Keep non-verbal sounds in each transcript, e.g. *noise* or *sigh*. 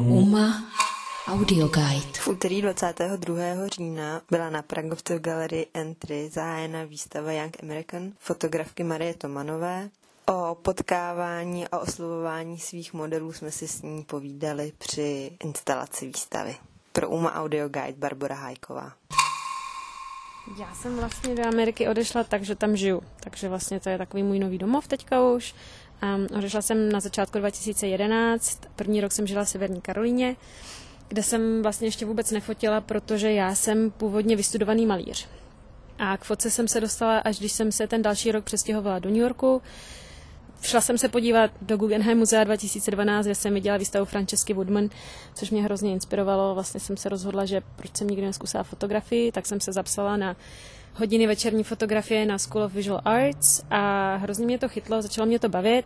UMA Audio Guide. V úterý 22. října byla na Pragovce v galerii Entry zahájena výstava Young American fotografky Marie Tomanové. O potkávání a oslovování svých modelů jsme si s ní povídali při instalaci výstavy. Pro UMA Audio Guide Barbara Hajková. Já jsem vlastně do Ameriky odešla tak, že tam žiju. Takže vlastně to je takový můj nový domov teďka už. Um, odešla jsem na začátku 2011. První rok jsem žila v Severní Karolíně, kde jsem vlastně ještě vůbec nefotila, protože já jsem původně vystudovaný malíř. A k fotce jsem se dostala, až když jsem se ten další rok přestěhovala do New Yorku. Šla jsem se podívat do Guggenheim muzea 2012, kde jsem viděla výstavu Francesky Woodman, což mě hrozně inspirovalo. Vlastně jsem se rozhodla, že proč jsem nikdy neskusila fotografii, tak jsem se zapsala na hodiny večerní fotografie na School of Visual Arts a hrozně mě to chytlo, začalo mě to bavit.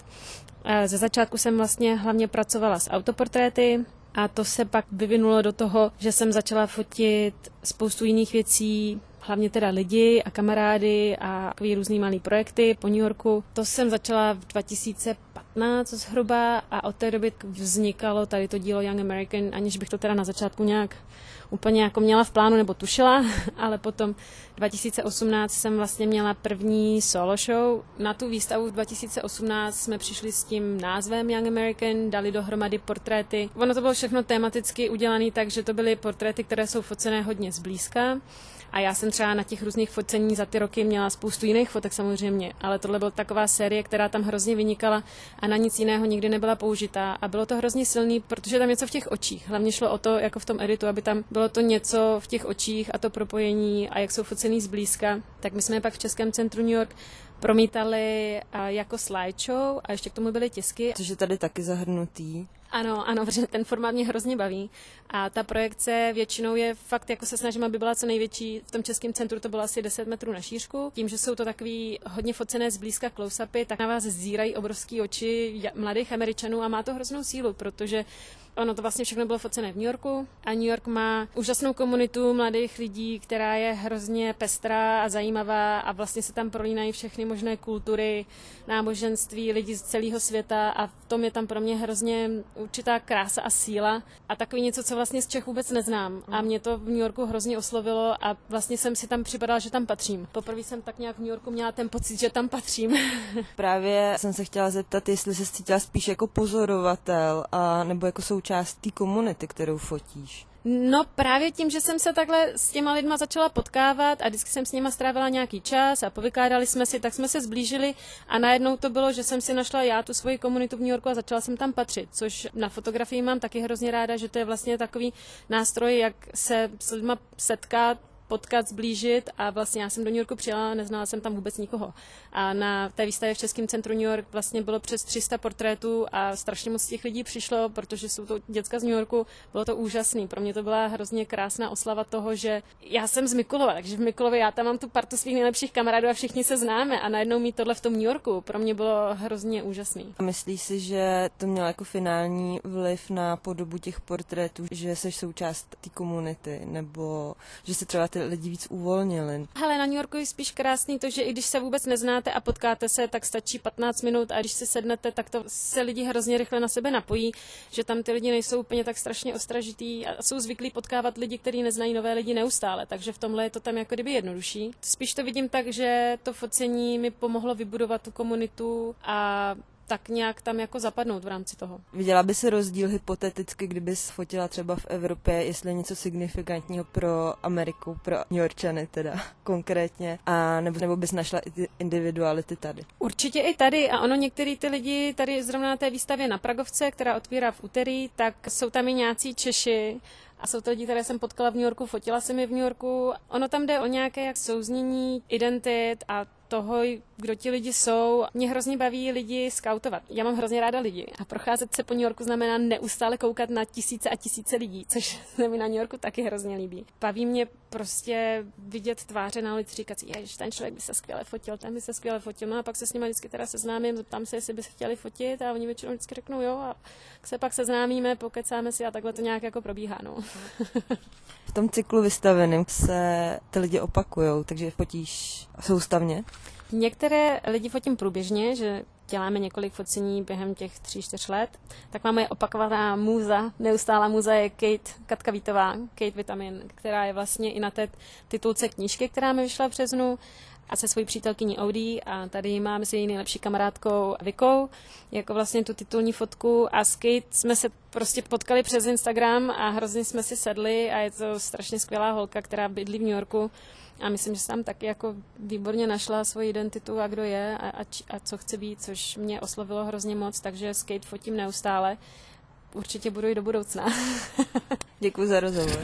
Ze začátku jsem vlastně hlavně pracovala s autoportréty, a to se pak vyvinulo do toho, že jsem začala fotit spoustu jiných věcí, hlavně teda lidi a kamarády a takový různý malý projekty po New Yorku. To jsem začala v 2015 zhruba a od té doby vznikalo tady to dílo Young American, aniž bych to teda na začátku nějak úplně jako měla v plánu nebo tušila, *laughs* ale potom 2018 jsem vlastně měla první solo show. Na tu výstavu v 2018 jsme přišli s tím názvem Young American, dali dohromady portréty. Ono to bylo všechno tematicky udělané tak, že to byly portréty, které jsou focené hodně zblízka. A já jsem třeba na těch různých focení za ty roky měla spoustu jiných fotek samozřejmě, ale tohle byla taková série, která tam hrozně vynikala a na nic jiného nikdy nebyla použitá. A bylo to hrozně silný, protože tam něco v těch očích. Hlavně šlo o to, jako v tom editu, aby tam bylo to něco v těch očích a to propojení a jak jsou focený zblízka. Tak my jsme pak v Českém centru New York promítali jako slideshow a ještě k tomu byly tisky. Což je tady taky zahrnutý. Ano, ano, *laughs* protože ten formát mě hrozně baví. A ta projekce většinou je fakt, jako se snažím, aby byla co největší. V tom českém centru to bylo asi 10 metrů na šířku. Tím, že jsou to takový hodně focené zblízka close-upy, tak na vás zírají obrovské oči mladých Američanů a má to hroznou sílu, protože Ono to vlastně všechno bylo focené v New Yorku a New York má úžasnou komunitu mladých lidí, která je hrozně pestrá a zajímavá a vlastně se tam prolínají všechny možné kultury, náboženství, lidi z celého světa a v tom je tam pro mě hrozně určitá krása a síla a takový něco, co vlastně z Čech vůbec neznám. A mě to v New Yorku hrozně oslovilo a vlastně jsem si tam připadala, že tam patřím. Poprvé jsem tak nějak v New Yorku měla ten pocit, že tam patřím. Právě jsem se chtěla zeptat, jestli se cítila spíš jako pozorovatel a nebo jako součást té komunity, kterou fotíš. No právě tím, že jsem se takhle s těma lidma začala potkávat a vždycky jsem s nima strávila nějaký čas a povykládali jsme si, tak jsme se zblížili a najednou to bylo, že jsem si našla já tu svoji komunitu v New Yorku a začala jsem tam patřit, což na fotografii mám taky hrozně ráda, že to je vlastně takový nástroj, jak se s lidma setkat, potkat, zblížit a vlastně já jsem do New Yorku přijela, neznala jsem tam vůbec nikoho. A na té výstavě v Českém centru New York vlastně bylo přes 300 portrétů a strašně moc těch lidí přišlo, protože jsou to děcka z New Yorku, bylo to úžasný. Pro mě to byla hrozně krásná oslava toho, že já jsem z Mikulova, takže v Mikulově já tam mám tu partu svých nejlepších kamarádů a všichni se známe a najednou mít tohle v tom New Yorku, pro mě bylo hrozně úžasný. Myslíš si, že to mělo jako finální vliv na podobu těch portrétů, že jsi součást té komunity, nebo že se třeba ty lidi víc uvolnili. Hele, na New Yorku je spíš krásný to, že i když se vůbec neznáte a potkáte se, tak stačí 15 minut a když se sednete, tak to se lidi hrozně rychle na sebe napojí, že tam ty lidi nejsou úplně tak strašně ostražitý a jsou zvyklí potkávat lidi, kteří neznají nové lidi neustále, takže v tomhle je to tam jako kdyby jednodušší. Spíš to vidím tak, že to focení mi pomohlo vybudovat tu komunitu a tak nějak tam jako zapadnout v rámci toho. Viděla by se rozdíl hypoteticky, kdyby fotila třeba v Evropě, jestli něco signifikantního pro Ameriku, pro New Yorkčany teda *laughs* konkrétně, a nebo, nebo bys našla i ty individuality tady? Určitě i tady a ono některý ty lidi tady zrovna na té výstavě na Pragovce, která otvírá v úterý, tak jsou tam i nějací Češi, a jsou to lidi, které jsem potkala v New Yorku, fotila jsem je v New Yorku. Ono tam jde o nějaké jak souznění identit a toho, kdo ti lidi jsou. Mě hrozně baví lidi skautovat. Já mám hrozně ráda lidi a procházet se po New Yorku znamená neustále koukat na tisíce a tisíce lidí, což *laughs* se mi na New Yorku taky hrozně líbí. Baví mě prostě vidět tváře na ulici, říkat si, že ten člověk by se skvěle fotil, ten by se skvěle fotil. No a pak se s nimi vždycky teda seznámím, zeptám se, jestli by se chtěli fotit a oni většinou vždycky řeknou jo a se pak seznámíme, pokecáme si a takhle to nějak jako probíhá. No. v tom cyklu vystaveným se ty lidi opakují, takže fotíš soustavně? Některé lidi fotím průběžně, že děláme několik focení během těch tří, čtyř let. Tak máme opakovaná můza, neustálá můza je Kate Katka Vítová, Kate Vitamin, která je vlastně i na té titulce knížky, která mi vyšla v březnu a se svojí přítelkyní Audi a tady mám s její nejlepší kamarádkou Vikou, jako vlastně tu titulní fotku a s Kate jsme se prostě potkali přes Instagram a hrozně jsme si sedli a je to strašně skvělá holka, která bydlí v New Yorku a myslím, že jsem taky jako výborně našla svoji identitu a kdo je a, a, a co chce být, což mě oslovilo hrozně moc, takže skate fotím neustále. Určitě budu i do budoucna. *laughs* Děkuji za rozhovor.